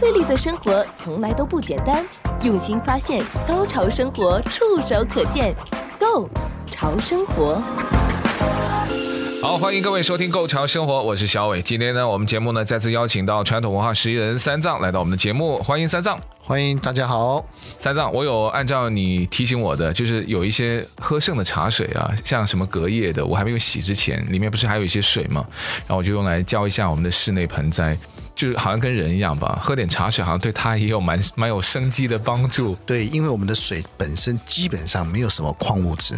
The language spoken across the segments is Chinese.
费力的生活从来都不简单，用心发现，高潮生活触手可见 Go 潮生活。好，欢迎各位收听《Go 潮生活》，我是小伟。今天呢，我们节目呢再次邀请到传统文化十一人三藏来到我们的节目，欢迎三藏，欢迎大家好。三藏，我有按照你提醒我的，就是有一些喝剩的茶水啊，像什么隔夜的，我还没有洗之前，里面不是还有一些水吗？然后我就用来浇一下我们的室内盆栽。就是好像跟人一样吧，喝点茶水好像对他也有蛮 蛮有生机的帮助。对，因为我们的水本身基本上没有什么矿物质，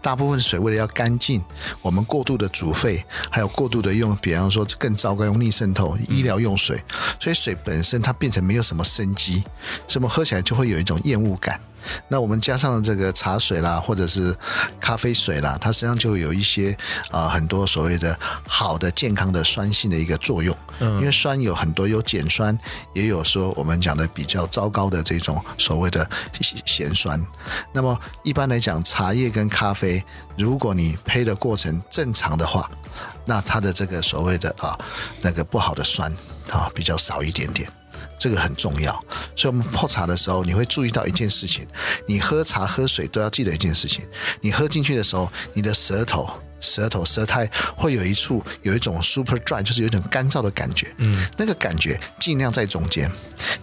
大部分水为了要干净，我们过度的煮沸，还有过度的用，比方说更糟糕用逆渗透医疗用水，所以水本身它变成没有什么生机，什么喝起来就会有一种厌恶感。那我们加上这个茶水啦，或者是咖啡水啦，它实际上就有一些啊、呃、很多所谓的好的健康的酸性的一个作用。嗯，因为酸有很多有碱酸，也有说我们讲的比较糟糕的这种所谓的咸酸。那么一般来讲，茶叶跟咖啡，如果你配的过程正常的话，那它的这个所谓的啊那个不好的酸啊比较少一点点。这个很重要，所以我们泡茶的时候，你会注意到一件事情：你喝茶喝水都要记得一件事情，你喝进去的时候，你的舌头、舌头、舌苔会有一处有一种 super dry，就是有一种干燥的感觉。嗯，那个感觉尽量在中间，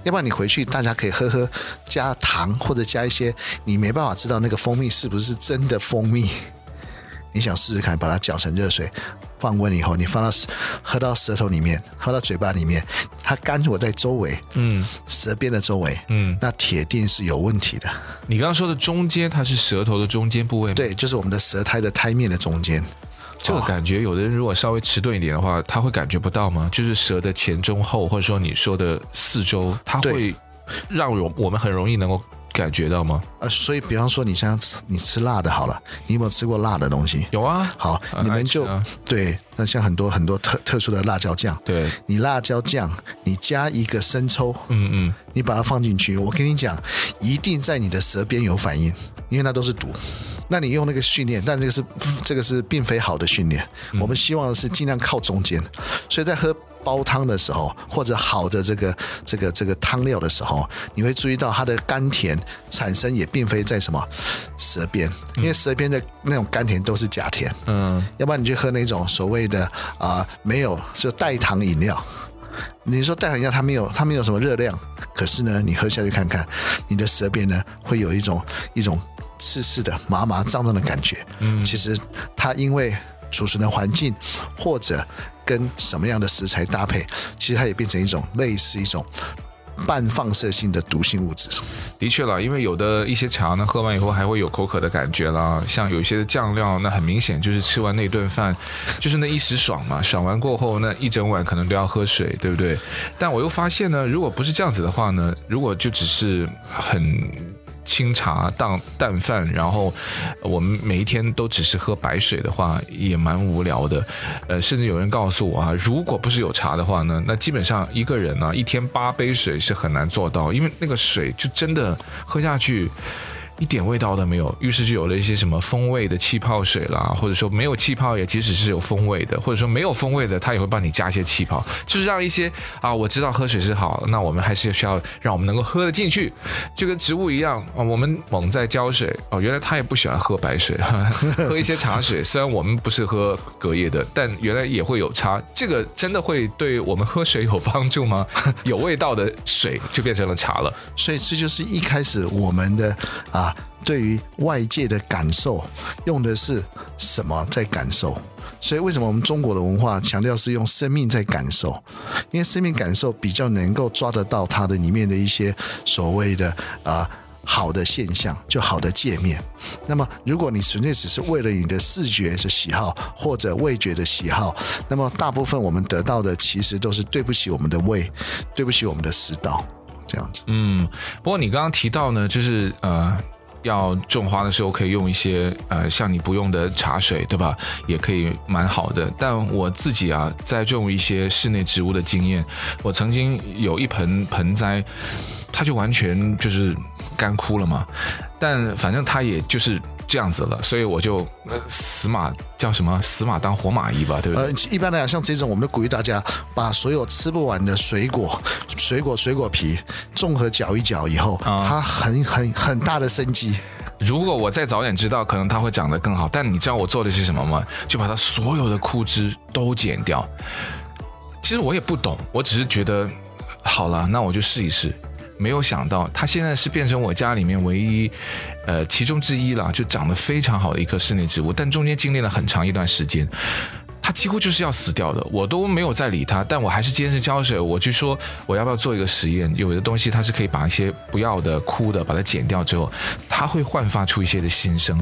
要不然你回去大家可以喝喝，加糖或者加一些，你没办法知道那个蜂蜜是不是真的蜂蜜。你想试试看，把它搅成热水。放温以后，你放到喝到舌头里面，喝到嘴巴里面，它干我在周围，嗯，舌边的周围，嗯，那铁定是有问题的。你刚刚说的中间，它是舌头的中间部位吗？对，就是我们的舌苔的苔面的中间。这个感觉，有的人如果稍微迟钝一点的话，他会感觉不到吗？就是舌的前中后，或者说你说的四周，它会让我我们很容易能够。感觉到吗？呃，所以比方说，你像吃你吃辣的，好了，你有没有吃过辣的东西？有啊。好，你们就、啊、对，那像很多很多特特殊的辣椒酱，对，你辣椒酱，你加一个生抽，嗯嗯，你把它放进去，我跟你讲，一定在你的舌边有反应，因为那都是毒。那你用那个训练，但这个是这个是并非好的训练。我们希望的是尽量靠中间，所以在喝。煲汤的时候，或者好的这个这个这个汤料的时候，你会注意到它的甘甜产生也并非在什么舌边，因为舌边的那种甘甜都是假甜。嗯，要不然你就喝那种所谓的啊、呃、没有就代糖饮料。你说代糖饮料它没有它没有什么热量，可是呢，你喝下去看看，你的舌边呢会有一种一种刺刺的麻麻胀胀的感觉。嗯，其实它因为储存的环境或者。跟什么样的食材搭配，其实它也变成一种类似一种半放射性的毒性物质。的确了，因为有的一些茶呢，喝完以后还会有口渴的感觉啦。像有一些的酱料，那很明显就是吃完那顿饭，就是那一时爽嘛，爽完过后那一整晚可能都要喝水，对不对？但我又发现呢，如果不是这样子的话呢，如果就只是很。清茶当淡饭，然后我们每一天都只是喝白水的话，也蛮无聊的。呃，甚至有人告诉我啊，如果不是有茶的话呢，那基本上一个人呢，一天八杯水是很难做到，因为那个水就真的喝下去。一点味道都没有，于是就有了一些什么风味的气泡水啦，或者说没有气泡也即使是有风味的，或者说没有风味的，它也会帮你加一些气泡，就是让一些啊，我知道喝水是好，那我们还是需要让我们能够喝得进去，就跟植物一样啊，我们猛在浇水哦，原来它也不喜欢喝白水，喝一些茶水，虽然我们不是喝隔夜的，但原来也会有茶，这个真的会对我们喝水有帮助吗？有味道的水就变成了茶了，所以这就是一开始我们的啊。对于外界的感受，用的是什么在感受？所以为什么我们中国的文化强调是用生命在感受？因为生命感受比较能够抓得到它的里面的一些所谓的啊、好的现象，就好的界面。那么如果你纯粹只是为了你的视觉的喜好或者味觉的喜好，那么大部分我们得到的其实都是对不起我们的胃，对不起我们的食道。这样子，嗯，不过你刚刚提到呢，就是呃，要种花的时候可以用一些呃，像你不用的茶水，对吧？也可以蛮好的。但我自己啊，在种一些室内植物的经验，我曾经有一盆盆栽，它就完全就是干枯了嘛。但反正它也就是。这样子了，所以我就、呃、死马叫什么死马当活马医吧，对不对？呃，一般来讲，像这种，我们都鼓励大家把所有吃不完的水果、水果、水果皮综合搅一搅以后，嗯、它很很很大的生机。如果我再早点知道，可能它会长得更好。但你知道我做的是什么吗？就把它所有的枯枝都剪掉。其实我也不懂，我只是觉得好了，那我就试一试。没有想到，它现在是变成我家里面唯一，呃，其中之一了，就长得非常好的一棵室内植物。但中间经历了很长一段时间，它几乎就是要死掉的，我都没有再理它。但我还是坚持浇水。我就说，我要不要做一个实验？有的东西它是可以把一些不要的枯的把它剪掉之后，它会焕发出一些的新生。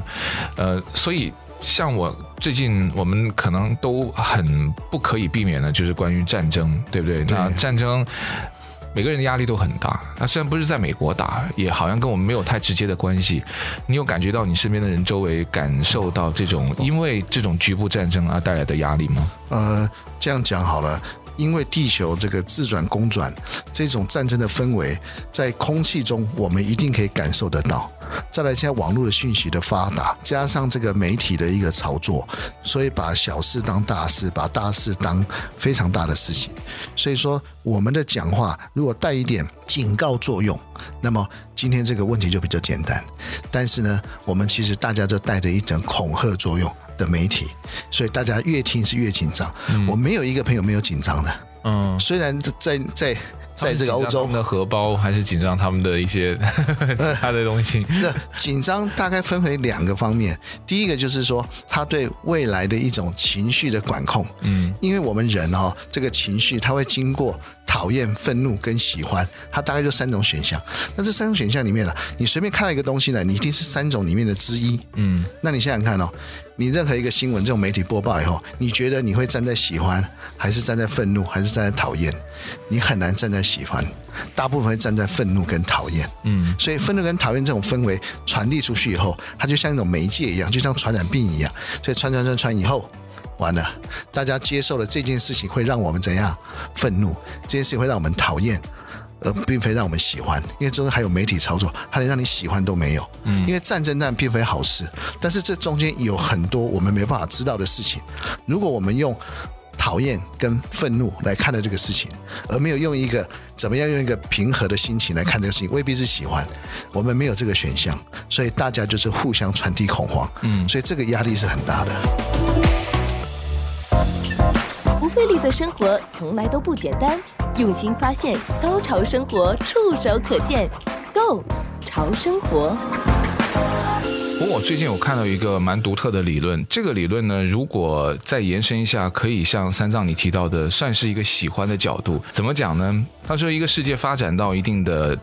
呃，所以像我最近，我们可能都很不可以避免的，就是关于战争，对不对？对。那战争。每个人的压力都很大。那虽然不是在美国打，也好像跟我们没有太直接的关系。你有感觉到你身边的人周围感受到这种因为这种局部战争而带来的压力吗？呃，这样讲好了，因为地球这个自转公转这种战争的氛围，在空气中我们一定可以感受得到。再来，现在网络的讯息的发达，加上这个媒体的一个炒作，所以把小事当大事，把大事当非常大的事情。所以说，我们的讲话如果带一点警告作用，那么今天这个问题就比较简单。但是呢，我们其实大家都带着一种恐吓作用的媒体，所以大家越听是越紧张。嗯、我没有一个朋友没有紧张的。嗯，虽然在在。在这个欧洲的荷包还是紧张他们的一些 其他的东西。那紧张大概分为两个方面，第一个就是说他对未来的一种情绪的管控。嗯，因为我们人哦，这个情绪它会经过。讨厌、愤怒跟喜欢，它大概就三种选项。那这三种选项里面呢，你随便看到一个东西呢，你一定是三种里面的之一。嗯，那你想想看哦，你任何一个新闻这种媒体播报以后，你觉得你会站在喜欢，还是站在愤怒，还是站在讨厌？你很难站在喜欢，大部分会站在愤怒跟讨厌。嗯，所以愤怒跟讨厌这种氛围传递出去以后，它就像一种媒介一样，就像传染病一样，所以传传传传以后。完了，大家接受了这件事情会让我们怎样愤怒？这件事情会让我们讨厌，而并非让我们喜欢。因为中间还有媒体操作，它连让你喜欢都没有。嗯，因为战争战并非好事，但是这中间有很多我们没办法知道的事情。如果我们用讨厌跟愤怒来看待这个事情，而没有用一个怎么样用一个平和的心情来看这个事情，未必是喜欢。我们没有这个选项，所以大家就是互相传递恐慌。嗯，所以这个压力是很大的。费力的生活从来都不简单，用心发现，高潮生活触手可见 Go 潮生活。不过我最近有看到一个蛮独特的理论，这个理论呢，如果再延伸一下，可以像三藏你提到的，算是一个喜欢的角度。怎么讲呢？他说，一个世界发展到一定的。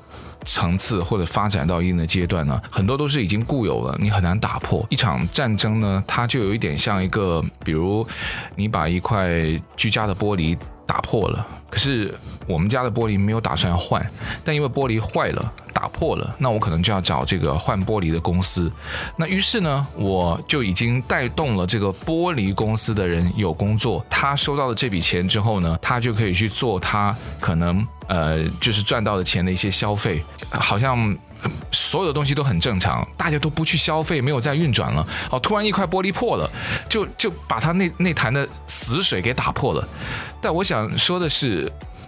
层次或者发展到一定的阶段呢，很多都是已经固有了，你很难打破。一场战争呢，它就有一点像一个，比如你把一块居家的玻璃打破了，可是我们家的玻璃没有打算要换，但因为玻璃坏了。打破了，那我可能就要找这个换玻璃的公司。那于是呢，我就已经带动了这个玻璃公司的人有工作。他收到了这笔钱之后呢，他就可以去做他可能呃就是赚到的钱的一些消费。好像所有的东西都很正常，大家都不去消费，没有再运转了。哦，突然一块玻璃破了，就就把他那那潭的死水给打破了。但我想说的是。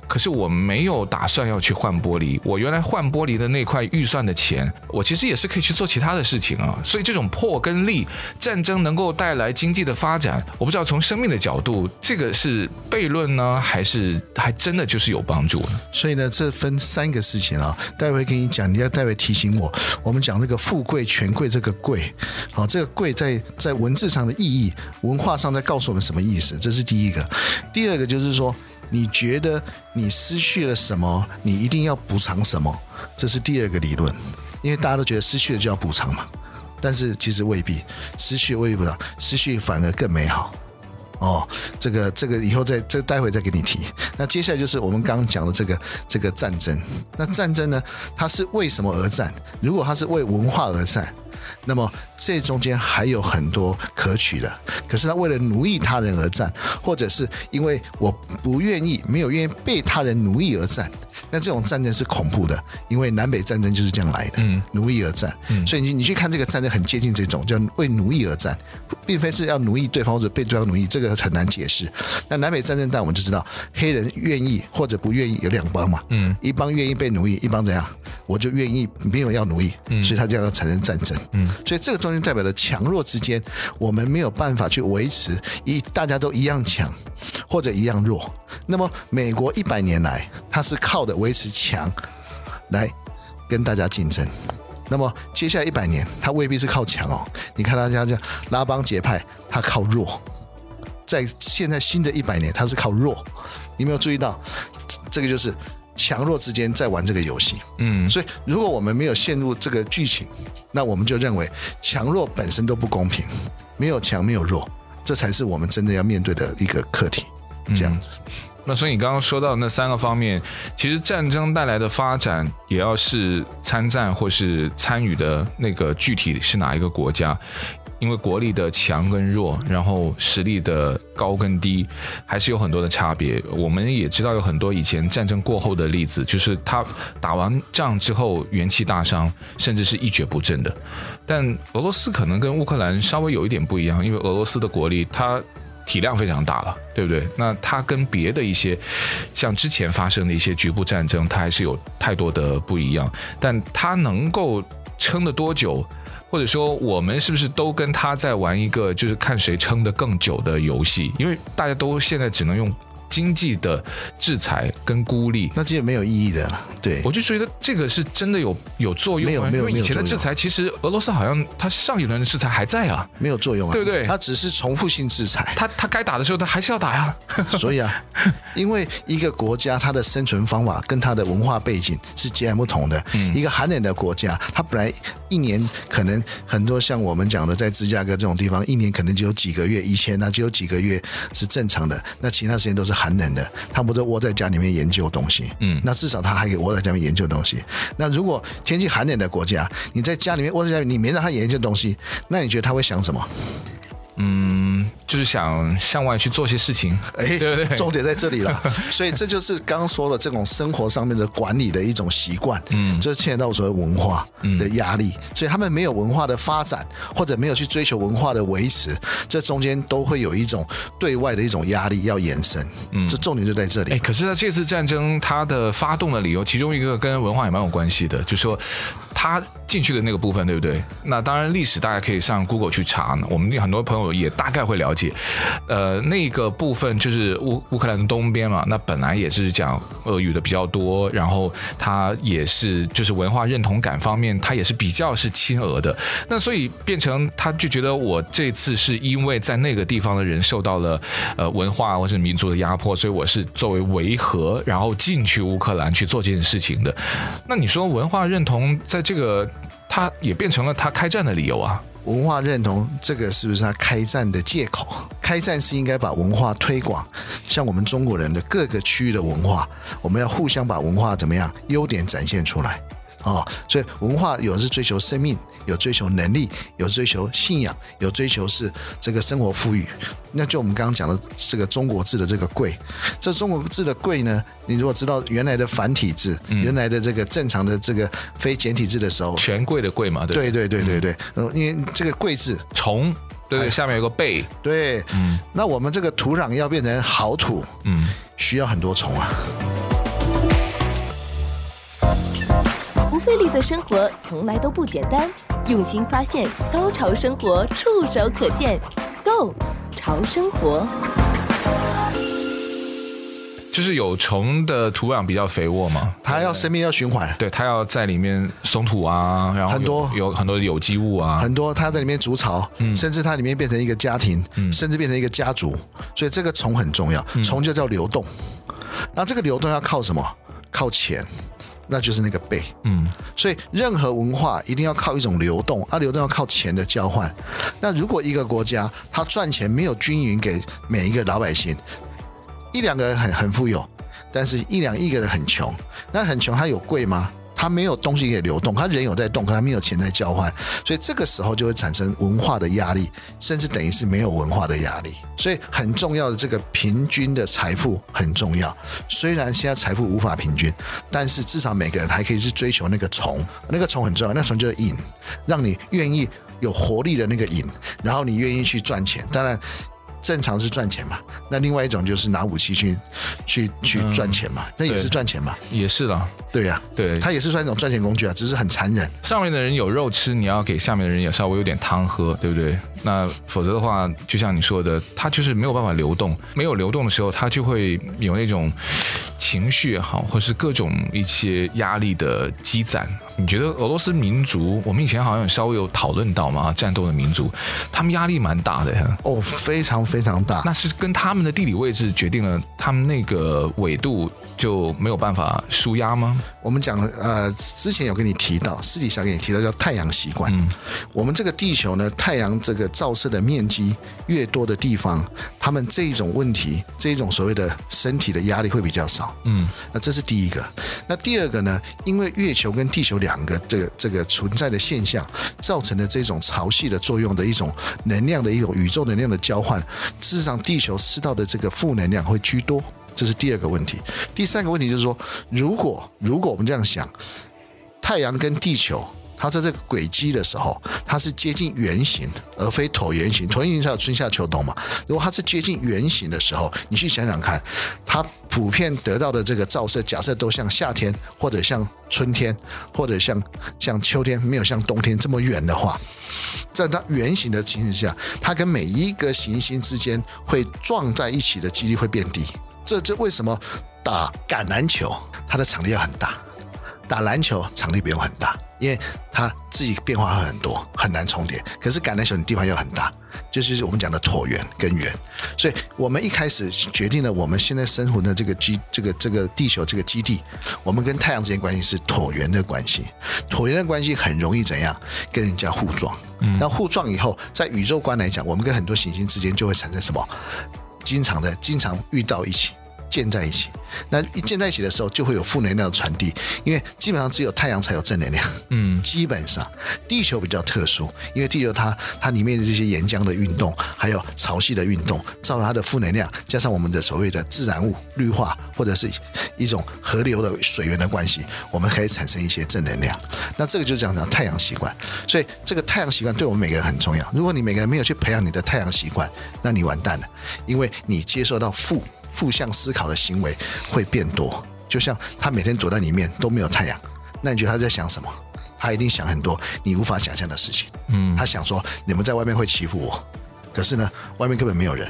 可是我没有打算要去换玻璃，我原来换玻璃的那块预算的钱，我其实也是可以去做其他的事情啊。所以这种破跟立，战争能够带来经济的发展，我不知道从生命的角度，这个是悖论呢，还是还真的就是有帮助呢？所以呢，这分三个事情啊。待会跟你讲，你要待会提醒我，我们讲这个富贵权贵这个贵，好，这个贵在在文字上的意义，文化上在告诉我们什么意思？这是第一个。第二个就是说。你觉得你失去了什么？你一定要补偿什么？这是第二个理论，因为大家都觉得失去了就要补偿嘛，但是其实未必，失去未必补偿，失去反而更美好。哦，这个这个以后再这待会再给你提。那接下来就是我们刚刚讲的这个这个战争。那战争呢？它是为什么而战？如果它是为文化而战？那么这中间还有很多可取的，可是他为了奴役他人而战，或者是因为我不愿意、没有愿意被他人奴役而战，那这种战争是恐怖的，因为南北战争就是这样来的，嗯，奴役而战。嗯，所以你你去看这个战争很接近这种叫为奴役而战，并非是要奴役对方或者被对方奴役，这个很难解释。那南北战争，但我们就知道黑人愿意或者不愿意有两帮嘛，嗯，一帮愿意被奴役，一帮怎样？我就愿意没有要奴役，嗯，所以他就要产生战争，嗯，所以这个中间代表了强弱之间，我们没有办法去维持一大家都一样强或者一样弱。那么美国一百年来，它是靠的维持强来跟大家竞争。那么接下来一百年，它未必是靠强哦。你看大家这样拉帮结派，它靠弱。在现在新的一百年，它是靠弱。你没有注意到，这个就是强弱之间在玩这个游戏。嗯，所以如果我们没有陷入这个剧情，那我们就认为强弱本身都不公平，没有强没有弱，这才是我们真的要面对的一个课题。这样子。嗯那所以你刚刚说到那三个方面，其实战争带来的发展，也要是参战或是参与的那个具体是哪一个国家，因为国力的强跟弱，然后实力的高跟低，还是有很多的差别。我们也知道有很多以前战争过后的例子，就是他打完仗之后元气大伤，甚至是一蹶不振的。但俄罗斯可能跟乌克兰稍微有一点不一样，因为俄罗斯的国力它。体量非常大了，对不对？那它跟别的一些像之前发生的一些局部战争，它还是有太多的不一样。但它能够撑得多久，或者说我们是不是都跟他在玩一个就是看谁撑得更久的游戏？因为大家都现在只能用。经济的制裁跟孤立，那这也没有意义的。对，我就觉得这个是真的有有作用。没有没有，因为以前的制裁，其实俄罗斯好像他上一轮的制裁还在啊，没有作用啊，对不对？他只是重复性制裁，他他该打的时候他还是要打呀。所以啊，因为一个国家它的生存方法跟它的文化背景是截然不同的。嗯，一个寒冷的国家，它本来一年可能很多像我们讲的，在芝加哥这种地方，一年可能只有几个月，以前呢只有几个月是正常的，那其他时间都是。寒冷的，他不是窝在家里面研究东西。嗯，那至少他还可以窝在家里面研究东西。那如果天气寒冷的国家，你在家里面窝在家里，你没让他研究东西，那你觉得他会想什么？嗯，就是想向外去做些事情，哎，对对对，重点在这里了。所以这就是刚刚说的这种生活上面的管理的一种习惯，嗯，这牵扯到所谓文化的压力。嗯，所以他们没有文化的发展，或者没有去追求文化的维持，这中间都会有一种对外的一种压力要延伸。嗯，这重点就在这里。哎，可是呢，这次战争它的发动的理由，其中一个跟文化也蛮有关系的，就是说他进去的那个部分，对不对？那当然历史大家可以上 Google 去查呢。我们有很多朋友。也大概会了解，呃，那个部分就是乌乌克兰的东边嘛，那本来也是讲俄语的比较多，然后他也是就是文化认同感方面，他也是比较是亲俄的，那所以变成他就觉得我这次是因为在那个地方的人受到了呃文化或者民族的压迫，所以我是作为维和，然后进去乌克兰去做这件事情的。那你说文化认同在这个，他也变成了他开战的理由啊？文化认同这个是不是他开战的借口？开战是应该把文化推广，像我们中国人的各个区域的文化，我们要互相把文化怎么样优点展现出来。哦，所以文化有的是追求生命，有追求能力，有追求信仰，有追求是这个生活富裕。那就我们刚刚讲的这个中国字的这个贵，这中国字的贵呢，你如果知道原来的繁体字，嗯、原来的这个正常的这个非简体字的时候，权贵的贵嘛，对对？对对对对，嗯，因为这个贵字虫，对对，下面有个贝，对，嗯，那我们这个土壤要变成好土，嗯，需要很多虫啊。费力的生活从来都不简单，用心发现，高潮生活触手可见。Go 潮生活，就是有虫的土壤比较肥沃嘛，它要生命要循环，对，它要在里面松土啊，然后很多。有很多有机物啊，很多它在里面筑巢，嗯，甚至它里面变成一个家庭，嗯，甚至变成一个家族，所以这个虫很重要，虫就叫流动，那这个流动要靠什么？靠钱。那就是那个贝，嗯，所以任何文化一定要靠一种流动，而、啊、流动要靠钱的交换。那如果一个国家它赚钱没有均匀给每一个老百姓，一两个人很很富有，但是一两亿个人很穷，那很穷他有贵吗？他没有东西可以流动，他人有在动，可他没有钱在交换，所以这个时候就会产生文化的压力，甚至等于是没有文化的压力。所以很重要的这个平均的财富很重要。虽然现在财富无法平均，但是至少每个人还可以去追求那个虫，那个虫很重要，那个虫就是瘾，让你愿意有活力的那个瘾，然后你愿意去赚钱。当然。正常是赚钱嘛，那另外一种就是拿武器去去去赚钱嘛，那、嗯、也是赚钱嘛，也是啦，对呀、啊，对，它也是算一种赚钱工具啊，只是很残忍。上面的人有肉吃，你要给下面的人也稍微有点汤喝，对不对？那否则的话，就像你说的，它就是没有办法流动，没有流动的时候，它就会有那种情绪也好，或是各种一些压力的积攒。你觉得俄罗斯民族，我们以前好像稍微有讨论到嘛，战斗的民族，他们压力蛮大的呀。哦，非常非常大。那是跟他们的地理位置决定了他们那个纬度就没有办法舒压吗？我们讲呃，之前有跟你提到，私底下跟你提到叫太阳习惯。嗯，我们这个地球呢，太阳这个照射的面积越多的地方，他们这一种问题，这一种所谓的身体的压力会比较少。嗯，那这是第一个。那第二个呢？因为月球跟地球两两个这个这个存在的现象，造成的这种潮汐的作用的一种能量的一种宇宙能量的交换，事实上地球吃到的这个负能量会居多。这是第二个问题，第三个问题就是说，如果如果我们这样想，太阳跟地球它在这个轨迹的时候，它是接近圆形而非椭圆形，椭圆形才有春夏秋冬嘛。如果它是接近圆形的时候，你去想想看，它普遍得到的这个照射，假设都像夏天或者像春天或者像像秋天，没有像冬天这么远的话，在它圆形的情形下，它跟每一个行星之间会撞在一起的几率会变低。这这为什么打橄榄球，它的场地要很大；打篮球场地不用很大，因为它自己变化会很多，很难重叠。可是橄榄球你地方又很大，就是我们讲的椭圆跟圆。所以我们一开始决定了我们现在生活的这个基，这个这个地球这个基地，我们跟太阳之间关系是椭圆的关系。椭圆的关系很容易怎样跟人家互撞？嗯，那互撞以后，在宇宙观来讲，我们跟很多行星之间就会产生什么？经常的，经常遇到一起。建在一起，那一建在一起的时候，就会有负能量的传递，因为基本上只有太阳才有正能量。嗯，基本上地球比较特殊，因为地球它它里面的这些岩浆的运动，还有潮汐的运动，造成它的负能量，加上我们的所谓的自然物绿化，或者是一种河流的水源的关系，我们可以产生一些正能量。那这个就讲讲太阳习惯，所以这个太阳习惯对我们每个人很重要。如果你每个人没有去培养你的太阳习惯，那你完蛋了，因为你接受到负。负向思考的行为会变多，就像他每天躲在里面都没有太阳，那你觉得他在想什么？他一定想很多你无法想象的事情。嗯，他想说你们在外面会欺负我，可是呢，外面根本没有人，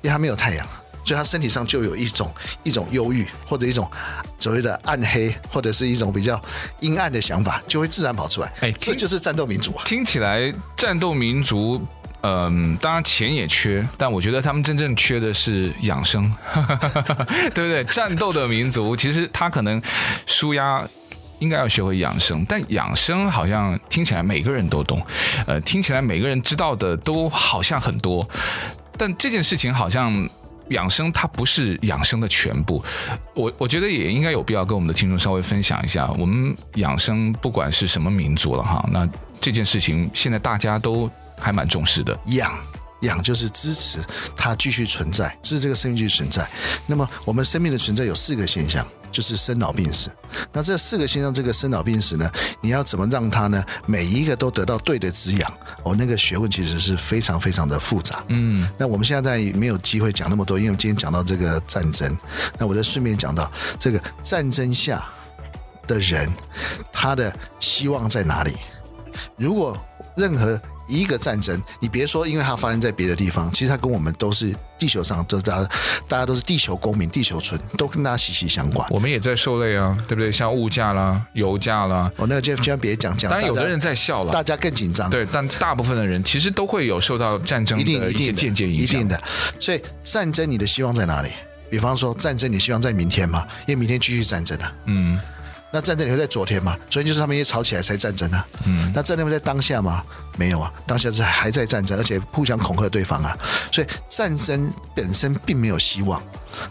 因为他没有太阳，所以他身体上就有一种一种忧郁或者一种所谓的暗黑或者是一种比较阴暗的想法，就会自然跑出来。哎，这就是战斗民族啊！听起来战斗民族。嗯，当然钱也缺，但我觉得他们真正缺的是养生，对不对？战斗的民族其实他可能舒压应该要学会养生，但养生好像听起来每个人都懂，呃，听起来每个人知道的都好像很多，但这件事情好像养生它不是养生的全部。我我觉得也应该有必要跟我们的听众稍微分享一下，我们养生不管是什么民族了哈，那这件事情现在大家都。还蛮重视的，养养就是支持它继续存在，支持这个生命继续存在。那么我们生命的存在有四个现象，就是生老病死。那这四个现象，这个生老病死呢，你要怎么让它呢？每一个都得到对的滋养？哦，那个学问其实是非常非常的复杂。嗯，那我们现在没有机会讲那么多，因为我们今天讲到这个战争，那我就顺便讲到这个战争下的人，他的希望在哪里？如果任何一个战争，你别说，因为它发生在别的地方，其实它跟我们都是地球上，都是大家，大家都是地球公民、地球村，都跟大家息息相关。我们也在受累啊，对不对？像物价啦、油价啦，哦，那个就千万别讲讲。当然，有的人在笑了，大家更紧张。对，但大部分的人其实都会有受到战争的一些间接影响。一定的。所以战争，你的希望在哪里？比方说战争，你希望在明天吗？因为明天继续战争啊。嗯。那战争也会在昨天嘛？昨天就是他们一吵起来才战争啊。嗯，那战争会在当下吗？没有啊，当下是还在战争，而且互相恐吓对方啊。所以战争本身并没有希望，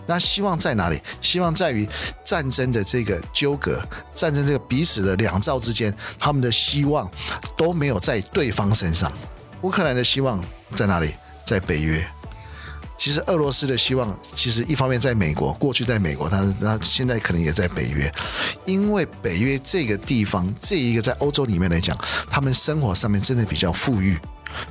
那希望在哪里？希望在于战争的这个纠葛，战争这个彼此的两造之间，他们的希望都没有在对方身上。乌克兰的希望在哪里？在北约。其实俄罗斯的希望，其实一方面在美国，过去在美国，他他现在可能也在北约，因为北约这个地方，这一个在欧洲里面来讲，他们生活上面真的比较富裕。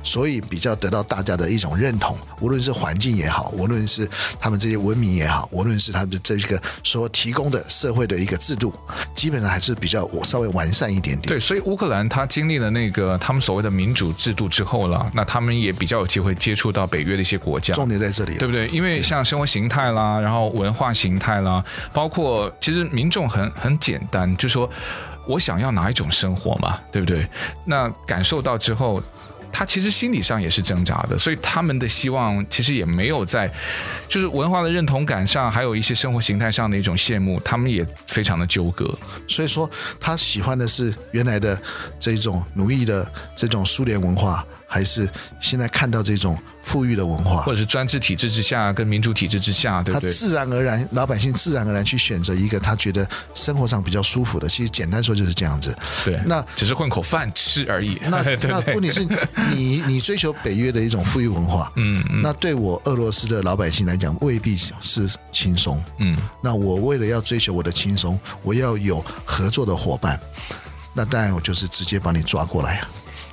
所以比较得到大家的一种认同，无论是环境也好，无论是他们这些文明也好，无论是他们这个所提供的社会的一个制度，基本上还是比较我稍微完善一点点。对，所以乌克兰他经历了那个他们所谓的民主制度之后了，那他们也比较有机会接触到北约的一些国家。重点在这里，对不对？因为像生活形态啦，然后文化形态啦，包括其实民众很很简单，就是说我想要哪一种生活嘛，对不对？那感受到之后。他其实心理上也是挣扎的，所以他们的希望其实也没有在，就是文化的认同感上，还有一些生活形态上的一种羡慕，他们也非常的纠葛。所以说，他喜欢的是原来的这种奴役的这种苏联文化。还是现在看到这种富裕的文化，或者是专制体制之下跟民主体制之下，对不对？他自然而然，老百姓自然而然去选择一个他觉得生活上比较舒服的。其实简单说就是这样子。对，那只是混口饭吃而已。那 那问题是你 你追求北约的一种富裕文化，嗯嗯，那对我俄罗斯的老百姓来讲未必是轻松。嗯，那我为了要追求我的轻松，我要有合作的伙伴，那当然我就是直接把你抓过来啊。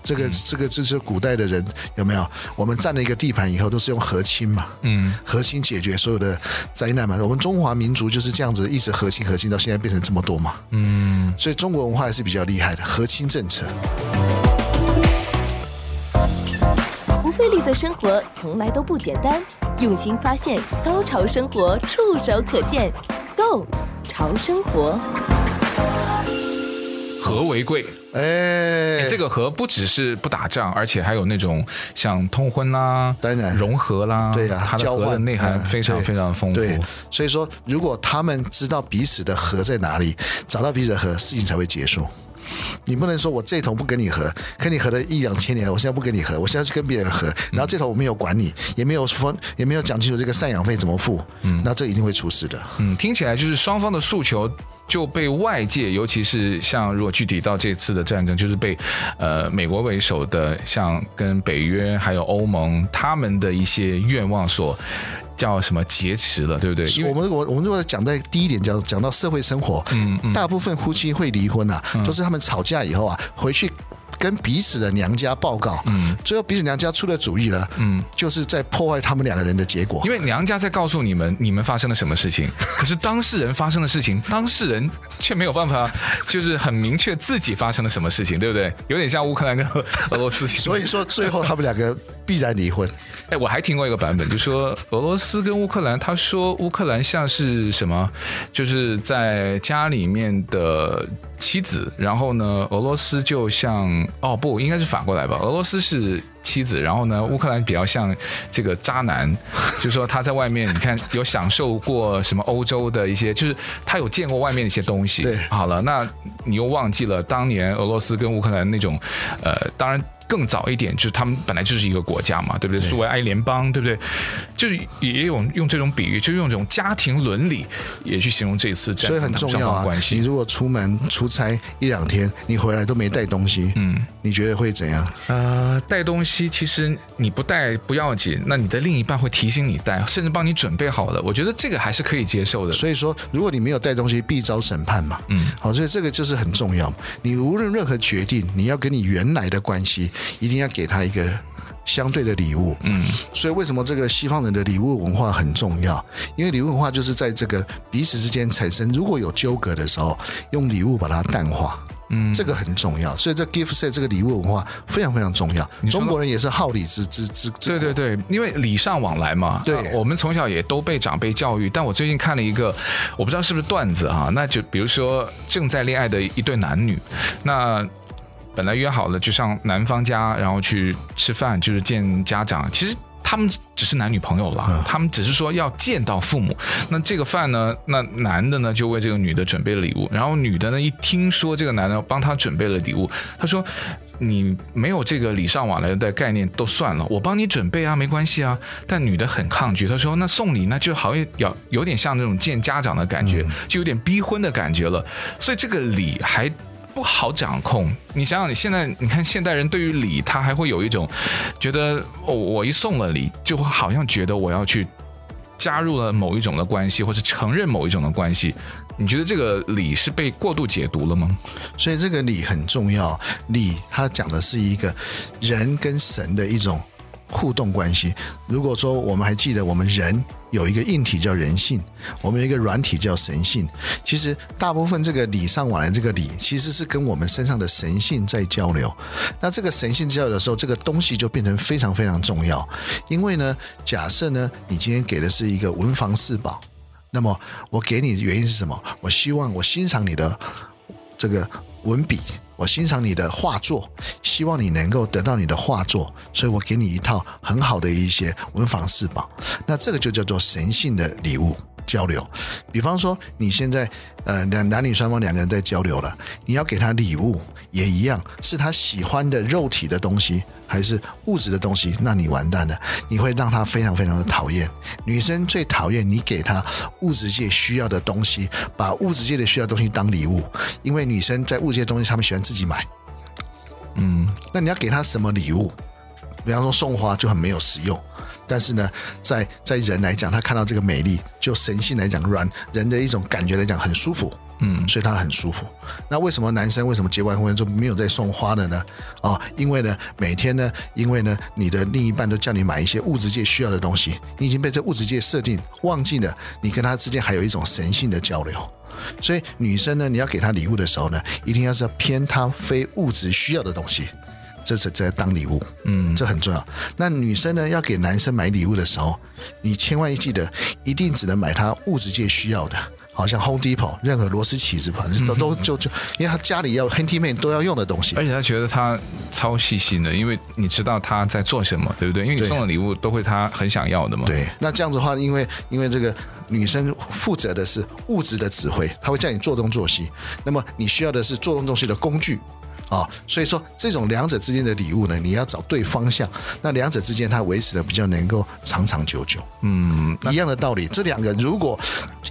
这个这个就是古代的人有没有？我们占了一个地盘以后，都是用和亲嘛，嗯，和亲解决所有的灾难嘛。我们中华民族就是这样子，一直和亲和亲到现在变成这么多嘛，嗯。所以中国文化还是比较厉害的，和亲政策。不费力的生活从来都不简单，用心发现，高潮生活触手可见，Go 潮生活。和为贵，哎，这个和不只是不打仗，而且还有那种像通婚啦，当然融合啦，对呀、啊，它的和的内涵非常非常丰富。对，所以说，如果他们知道彼此的和在哪里，找到彼此的和，事情才会结束。你不能说我这头不跟你合，跟你合了一两千年了，我现在不跟你合，我现在去跟别人合，然后这头我没有管你，也没有分，也没有讲清楚这个赡养费怎么付，嗯，那这一定会出事的。嗯，听起来就是双方的诉求。就被外界，尤其是像如果具体到这次的战争，就是被呃美国为首的，像跟北约还有欧盟他们的一些愿望所叫什么劫持了，对不对？因为我们我我们如果讲在第一点讲讲到社会生活，嗯，嗯，大部分夫妻会离婚啊，都是他们吵架以后啊回去。跟彼此的娘家报告，嗯，最后彼此娘家出的主意了，嗯，就是在破坏他们两个人的结果。因为娘家在告诉你们你们发生了什么事情，可是当事人发生的事情，当事人却没有办法，就是很明确自己发生了什么事情，对不对？有点像乌克兰跟俄罗斯。所以说最后他们两个必然离婚。哎，我还听过一个版本，就说俄罗斯跟乌克兰，他说乌克兰像是什么，就是在家里面的。妻子，然后呢，俄罗斯就像哦不，应该是反过来吧。俄罗斯是妻子，然后呢，乌克兰比较像这个渣男，就说他在外面，你看有享受过什么欧洲的一些，就是他有见过外面的一些东西。对，好了，那你又忘记了当年俄罗斯跟乌克兰那种，呃，当然。更早一点，就是他们本来就是一个国家嘛，对不对？苏维埃联邦，对不对？就是也有用这种比喻，就用这种家庭伦理也去形容这次战争，所以很重要啊。关系。你如果出门出差一两天，你回来都没带东西，嗯，你觉得会怎样？呃，带东西其实你不带不要紧，那你的另一半会提醒你带，甚至帮你准备好了。我觉得这个还是可以接受的。所以说，如果你没有带东西，必遭审判嘛。嗯，好，所以这个就是很重要。你无论任何决定，你要跟你原来的关系。一定要给他一个相对的礼物，嗯，所以为什么这个西方人的礼物文化很重要？因为礼物文化就是在这个彼此之间产生，如果有纠葛的时候，用礼物把它淡化，嗯，这个很重要。所以这 gift set 这个礼物文化非常非常重要。中国人也是好礼之之之，对对对，因为礼尚往来嘛。对，我们从小也都被长辈教育。但我最近看了一个，我不知道是不是段子哈，那就比如说正在恋爱的一对男女，那。本来约好了就上男方家，然后去吃饭，就是见家长。其实他们只是男女朋友了，嗯、他们只是说要见到父母。那这个饭呢，那男的呢就为这个女的准备了礼物，然后女的呢一听说这个男的帮她准备了礼物，她说：“你没有这个礼尚往来的概念都算了，我帮你准备啊，没关系啊。”但女的很抗拒，她说：“那送礼那就好像有有点像那种见家长的感觉，就有点逼婚的感觉了。所以这个礼还。”不好掌控。你想想，你现在你看现代人对于礼，他还会有一种觉得，哦，我一送了礼，就好像觉得我要去加入了某一种的关系，或是承认某一种的关系。你觉得这个礼是被过度解读了吗？所以这个礼很重要。礼它讲的是一个人跟神的一种互动关系。如果说我们还记得我们人。有一个硬体叫人性，我们有一个软体叫神性。其实大部分这个礼尚往来，这个礼其实是跟我们身上的神性在交流。那这个神性交流的时候，这个东西就变成非常非常重要。因为呢，假设呢，你今天给的是一个文房四宝，那么我给你的原因是什么？我希望我欣赏你的这个文笔。我欣赏你的画作，希望你能够得到你的画作，所以我给你一套很好的一些文房四宝。那这个就叫做神性的礼物交流。比方说，你现在呃两男女双方两个人在交流了，你要给他礼物。也一样，是他喜欢的肉体的东西，还是物质的东西？那你完蛋了，你会让他非常非常的讨厌。女生最讨厌你给她物质界需要的东西，把物质界的需要的东西当礼物，因为女生在物质界的东西，她们喜欢自己买。嗯，那你要给她什么礼物？比方说送花就很没有实用，但是呢，在在人来讲，他看到这个美丽，就神性来讲，软人的一种感觉来讲，很舒服。嗯，所以他很舒服。那为什么男生为什么结完婚就没有再送花的呢？哦，因为呢，每天呢，因为呢，你的另一半都叫你买一些物质界需要的东西，你已经被这物质界设定，忘记了你跟他之间还有一种神性的交流。所以女生呢，你要给她礼物的时候呢，一定要是要偏她非物质需要的东西，这是在当礼物。嗯，这很重要。那女生呢，要给男生买礼物的时候，你千万记得，一定只能买他物质界需要的。好像 Home Depot 任何螺丝起子反正都都就就，因为他家里要 handyman 都要用的东西，而且他觉得他超细心的，因为你知道他在做什么，对不对？因为你送的礼物都会他很想要的嘛。对，那这样子的话，因为因为这个女生负责的是物质的指挥，她会叫你做东做西，那么你需要的是做东做西的工具。啊、哦，所以说这种两者之间的礼物呢，你要找对方向，那两者之间它维持的比较能够长长久久。嗯，一样的道理，这两个如果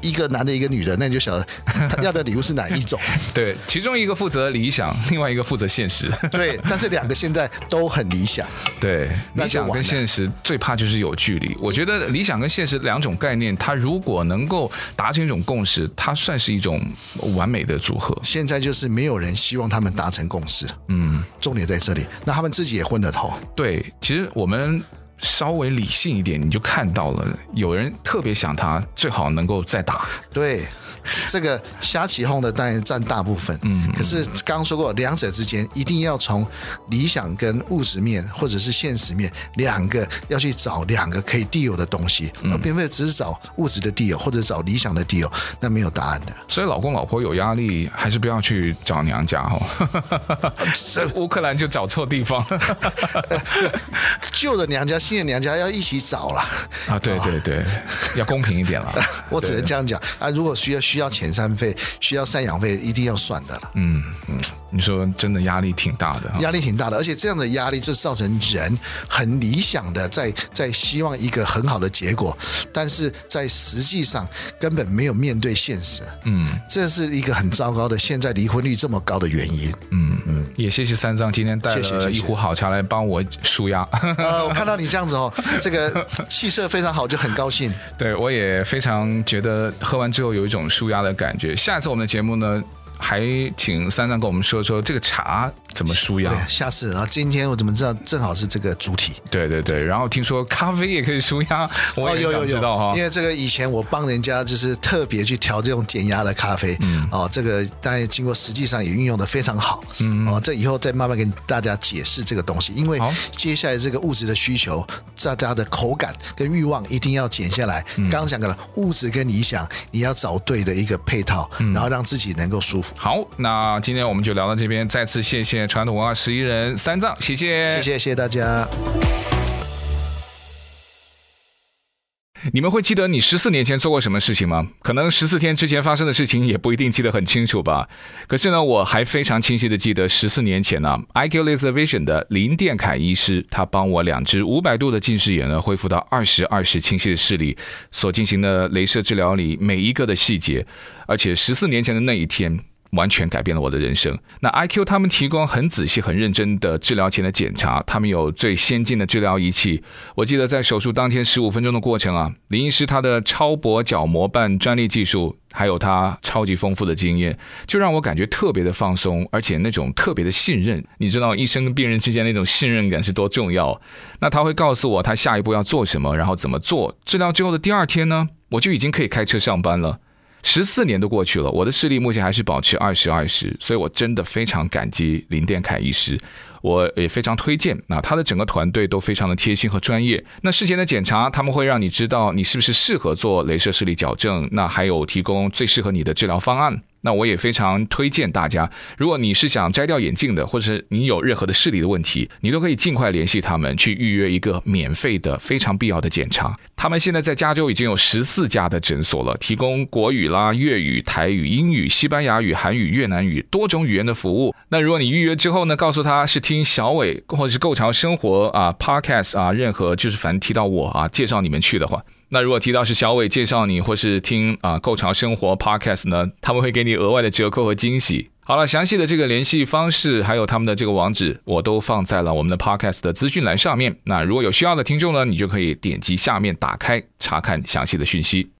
一个男的，一个女的，那你就晓得他要的礼物是哪一种。对，其中一个负责理想，另外一个负责现实。对，但是两个现在都很理想。对，理想跟现实最怕就是有距离。我觉得理想跟现实两种概念，它如果能够达成一种共识，它算是一种完美的组合。现在就是没有人希望他们达成共识。是，嗯，重点在这里。那他们自己也昏了头。对，其实我们稍微理性一点，你就看到了，有人特别想他，最好能够再打。对。这个瞎起哄的当然占大部分，嗯，可是刚刚说过，两者之间一定要从理想跟物质面，或者是现实面，两个要去找两个可以 deal 的东西，而并非只是找物质的 deal 或者找理想的 deal，那没有答案的。所以老公老婆有压力，还是不要去找娘家哦。这乌克兰就找错地方，旧的娘家、新的娘家要一起找了啊！对对对，要公平一点了。我只能这样讲啊，如果需要。需要遣散费，需要赡养费，一定要算的了。嗯嗯，你说真的压力挺大的，压力挺大的，而且这样的压力就造成人很理想的在在希望一个很好的结果，但是在实际上根本没有面对现实。嗯，这是一个很糟糕的，现在离婚率这么高的原因。嗯嗯，也谢谢三藏今天带了一壶好茶来帮我舒压。呃，我看到你这样子哦，这个气色非常好，就很高兴。对，我也非常觉得喝完之后有一种舒。压的感觉。下次我们的节目呢，还请三藏跟我们说说这个茶怎么舒压。下次啊，今天我怎么知道正好是这个主题？对对对，然后听说咖啡也可以舒压，我也想知道哈。因为这个以前我帮人家就是特别去调这种减压的咖啡，嗯，哦，这个当然经过实际上也运用的非常好，嗯，哦，这以后再慢慢跟大家解释这个东西，因为接下来这个物质的需求，大家的口感跟欲望一定要减下来。刚刚讲过了，物质跟理想，你要找对的一个配套，然后让自己能够舒服。好，那今天我们就聊到这边，再次谢谢传统文化十一人三藏，谢谢，谢谢，谢谢大家。你们会记得你十四年前做过什么事情吗？可能十四天之前发生的事情也不一定记得很清楚吧。可是呢，我还非常清晰的记得十四年前呢、啊、，IQ Laser Vision 的林殿凯医师，他帮我两只五百度的近视眼呢恢复到二十二十清晰的视力，所进行的镭射治疗里每一个的细节，而且十四年前的那一天。完全改变了我的人生。那 IQ 他们提供很仔细、很认真的治疗前的检查，他们有最先进的治疗仪器。我记得在手术当天十五分钟的过程啊，林医师他的超薄角膜瓣专利技术，还有他超级丰富的经验，就让我感觉特别的放松，而且那种特别的信任。你知道医生跟病人之间那种信任感是多重要？那他会告诉我他下一步要做什么，然后怎么做。治疗之后的第二天呢，我就已经可以开车上班了。十四年都过去了，我的视力目前还是保持二十二十，所以我真的非常感激林殿凯医师，我也非常推荐。那他的整个团队都非常的贴心和专业。那事前的检查，他们会让你知道你是不是适合做镭射视力矫正，那还有提供最适合你的治疗方案。那我也非常推荐大家，如果你是想摘掉眼镜的，或者是你有任何的视力的问题，你都可以尽快联系他们去预约一个免费的、非常必要的检查。他们现在在加州已经有十四家的诊所了，提供国语啦、粤语、台语、英语、西班牙语、韩语、越南语多种语言的服务。那如果你预约之后呢，告诉他是听小伟或者是构潮生活啊、Podcast 啊，任何就是反正提到我啊，介绍你们去的话。那如果提到是小伟介绍你，或是听啊购潮生活 Podcast 呢，他们会给你额外的折扣和惊喜。好了，详细的这个联系方式，还有他们的这个网址，我都放在了我们的 Podcast 的资讯栏上面。那如果有需要的听众呢，你就可以点击下面打开查看详细的讯息。